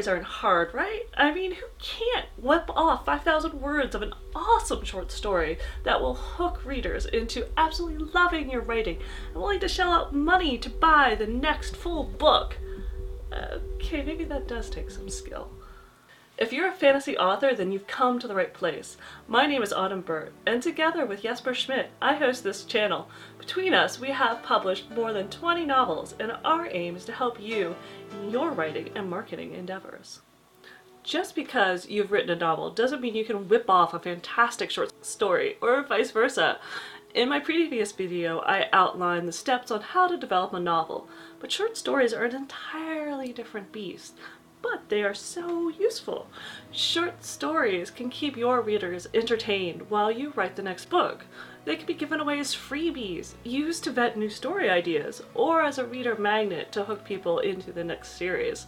stories aren't hard, right? I mean, who can't whip off 5,000 words of an awesome short story that will hook readers into absolutely loving your writing and willing to shell out money to buy the next full book? Uh, okay, maybe that does take some skill. If you're a fantasy author, then you've come to the right place. My name is Autumn Birt, and together with Jesper Schmidt, I host this channel. Between us, we have published more than 20 novels, and our aim is to help you in your writing and marketing endeavors. Just because you've written a novel doesn't mean you can whip off a fantastic short story, or vice versa. In my previous video, I outlined the steps on how to develop a novel, but short stories are an entirely different beast but they are so useful. Short stories can keep your readers entertained while you write the next book. They can be given away as freebies, used to vet new story ideas, or as a reader magnet to hook people into the next series.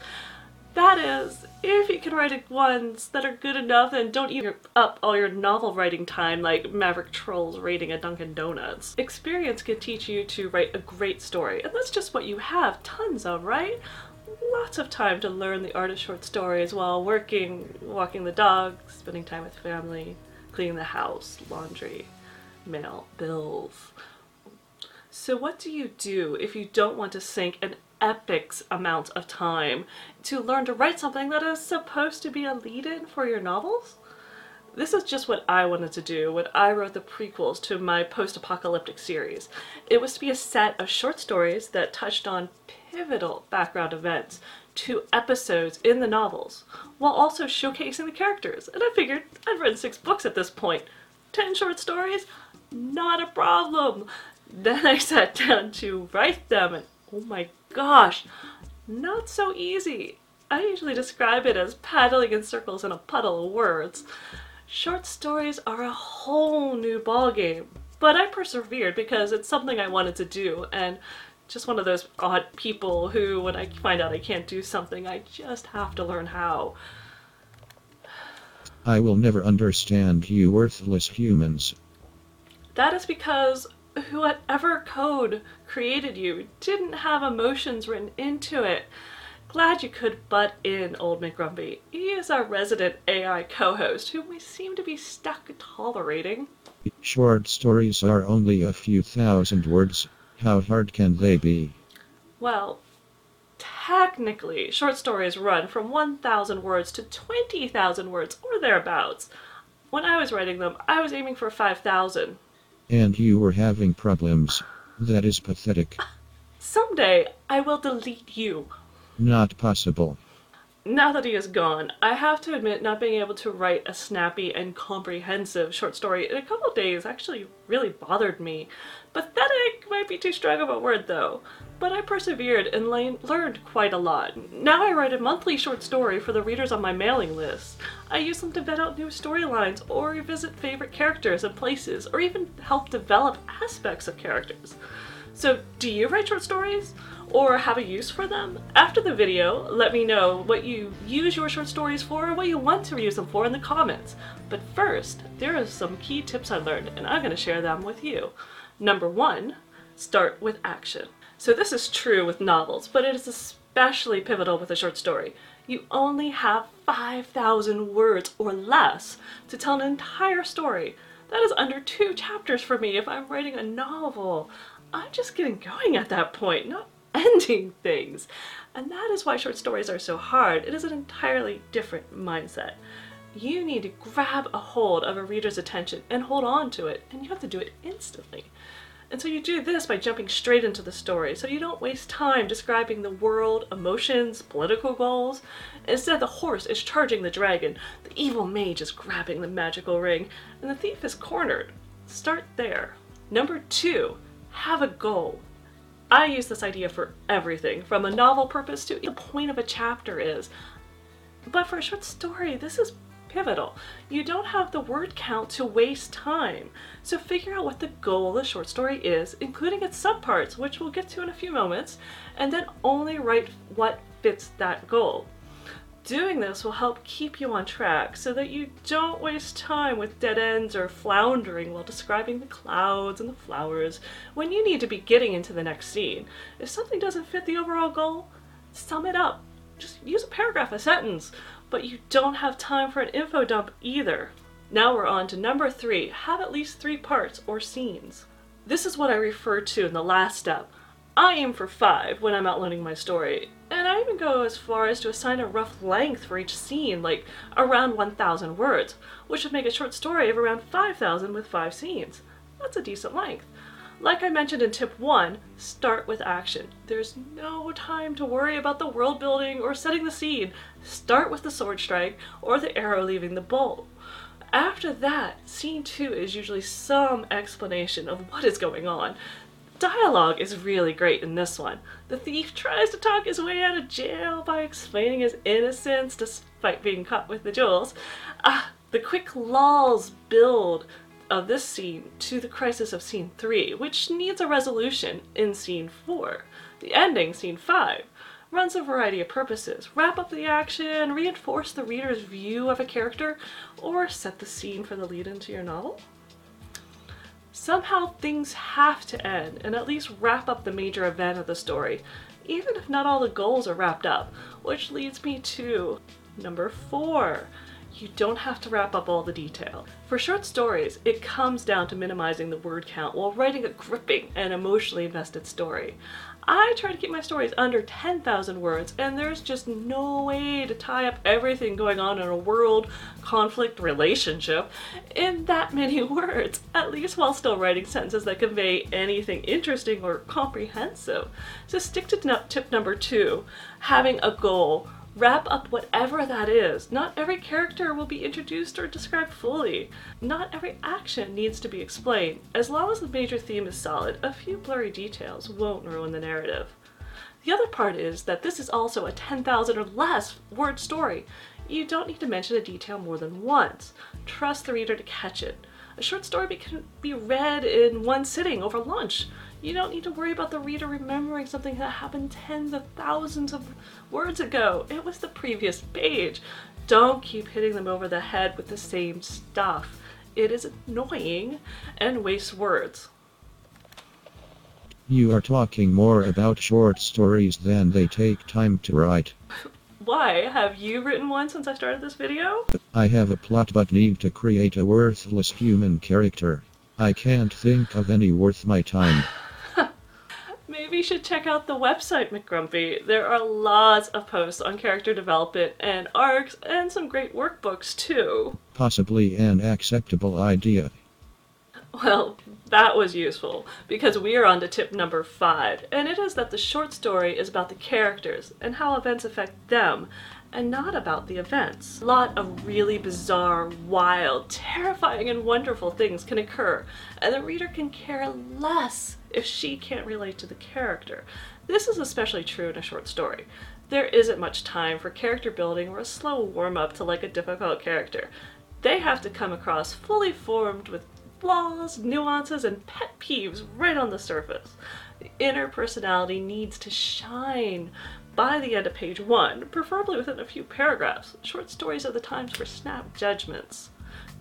That is, if you can write ones that are good enough and don't eat up all your novel writing time like Maverick Trolls raiding a Dunkin' Donuts. Experience can teach you to write a great story, and that's just what you have tons of, right? Lots of time to learn the art of short stories while working, walking the dog, spending time with family, cleaning the house, laundry, mail, bills. So, what do you do if you don't want to sink an epic amount of time to learn to write something that is supposed to be a lead in for your novels? This is just what I wanted to do when I wrote the prequels to my post apocalyptic series. It was to be a set of short stories that touched on pivotal background events to episodes in the novels, while also showcasing the characters. And I figured I'd written six books at this point. Ten short stories? Not a problem. Then I sat down to write them, and oh my gosh, not so easy. I usually describe it as paddling in circles in a puddle of words. Short stories are a whole new ballgame, but I persevered because it's something I wanted to do, and just one of those odd people who, when I find out I can't do something, I just have to learn how. I will never understand you worthless humans. That is because whoever code created you didn't have emotions written into it. Glad you could butt in, old McGrumpy. He is our resident AI co host, whom we seem to be stuck tolerating. Short stories are only a few thousand words. How hard can they be? Well, technically, short stories run from 1,000 words to 20,000 words or thereabouts. When I was writing them, I was aiming for 5,000. And you were having problems. That is pathetic. Someday, I will delete you. Not possible. Now that he is gone, I have to admit not being able to write a snappy and comprehensive short story in a couple days actually really bothered me. Pathetic might be too strong of a word though, but I persevered and learned quite a lot. Now I write a monthly short story for the readers on my mailing list. I use them to vet out new storylines or revisit favorite characters and places, or even help develop aspects of characters. So, do you write short stories? Or have a use for them? After the video, let me know what you use your short stories for or what you want to use them for in the comments. But first, there are some key tips I learned and I'm going to share them with you. Number one, start with action. So this is true with novels, but it is especially pivotal with a short story. You only have 5,000 words or less to tell an entire story. That is under two chapters for me if I'm writing a novel. I'm just getting going at that point, not ending things. And that is why short stories are so hard. It is an entirely different mindset. You need to grab a hold of a reader's attention and hold on to it, and you have to do it instantly. And so you do this by jumping straight into the story, so you don't waste time describing the world, emotions, political goals. Instead, the horse is charging the dragon, the evil mage is grabbing the magical ring, and the thief is cornered. Start there. Number two, have a goal. I use this idea for everything, from a novel purpose to the point of a chapter is. But for a short story, this is pivotal. You don't have the word count to waste time. So figure out what the goal of the short story is, including its subparts, which we'll get to in a few moments, and then only write what fits that goal. Doing this will help keep you on track so that you don't waste time with dead ends or floundering while describing the clouds and the flowers when you need to be getting into the next scene. If something doesn't fit the overall goal, sum it up. just use a paragraph, a sentence, but you don't have time for an info dump either. Now we're on to number three have at least three parts or scenes. This is what I referred to in the last step. I aim for five when I'm outlining my story, and I even go as far as to assign a rough length for each scene, like around 1,000 words, which would make a short story of around 5,000 with five scenes. That's a decent length. Like I mentioned in tip one, start with action. There's no time to worry about the world building or setting the scene. Start with the sword strike or the arrow leaving the bow. After that, scene two is usually some explanation of what is going on. Dialogue is really great in this one. The thief tries to talk his way out of jail by explaining his innocence despite being caught with the jewels. Ah, the quick lulls build of this scene to the crisis of scene 3, which needs a resolution in scene 4. The ending, scene 5, runs a variety of purposes. Wrap up the action, reinforce the reader's view of a character, or set the scene for the lead into your novel. Somehow things have to end and at least wrap up the major event of the story, even if not all the goals are wrapped up, which leads me to number four. You don't have to wrap up all the detail. For short stories, it comes down to minimizing the word count while writing a gripping and emotionally invested story. I try to keep my stories under 10,000 words, and there's just no way to tie up everything going on in a world conflict relationship in that many words, at least while still writing sentences that convey anything interesting or comprehensive. So stick to tip number two having a goal Wrap up whatever that is. Not every character will be introduced or described fully. Not every action needs to be explained. As long as the major theme is solid, a few blurry details won't ruin the narrative. The other part is that this is also a 10,000 or less word story. You don't need to mention a detail more than once. Trust the reader to catch it. A short story can be read in one sitting over lunch. You don't need to worry about the reader remembering something that happened tens of thousands of words ago. It was the previous page. Don't keep hitting them over the head with the same stuff. It is annoying and wastes words. You are talking more about short stories than they take time to write. Why? Have you written one since I started this video? I have a plot but need to create a worthless human character. I can't think of any worth my time. You should check out the website, McGrumpy. There are lots of posts on character development and arcs, and some great workbooks too. Possibly an acceptable idea. Well, that was useful because we are on to tip number five, and it is that the short story is about the characters and how events affect them, and not about the events. A lot of really bizarre, wild, terrifying, and wonderful things can occur, and the reader can care less if she can't relate to the character. This is especially true in a short story. There isn't much time for character building or a slow warm up to like a difficult character. They have to come across fully formed with flaws, nuances, and pet peeves right on the surface. The inner personality needs to shine by the end of page one, preferably within a few paragraphs. Short stories are the times for snap judgments.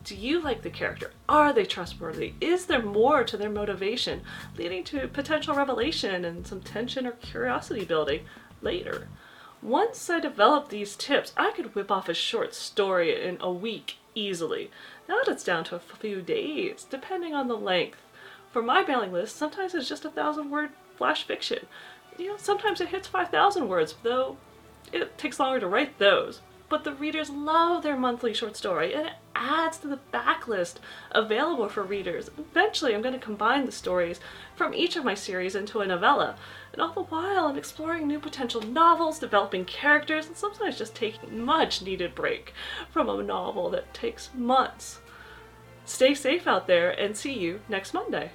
Do you like the character? Are they trustworthy? Is there more to their motivation, leading to potential revelation and some tension or curiosity building later? Once I develop these tips, I could whip off a short story in a week easily. Now it's down to a few days, depending on the length. For my mailing list, sometimes it's just a thousand word flash fiction. You know, sometimes it hits 5,000 words, though it takes longer to write those but the readers love their monthly short story and it adds to the backlist available for readers. Eventually, I'm going to combine the stories from each of my series into a novella, and all the while, I'm exploring new potential novels, developing characters, and sometimes just taking much needed break from a novel that takes months. Stay safe out there and see you next Monday.